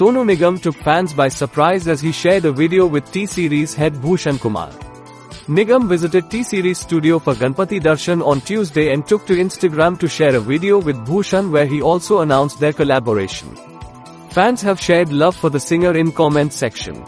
Sonu Nigam took fans by surprise as he shared a video with T-Series head Bhushan Kumar. Nigam visited T-Series studio for Ganpati Darshan on Tuesday and took to Instagram to share a video with Bhushan where he also announced their collaboration. Fans have shared love for the singer in comment section.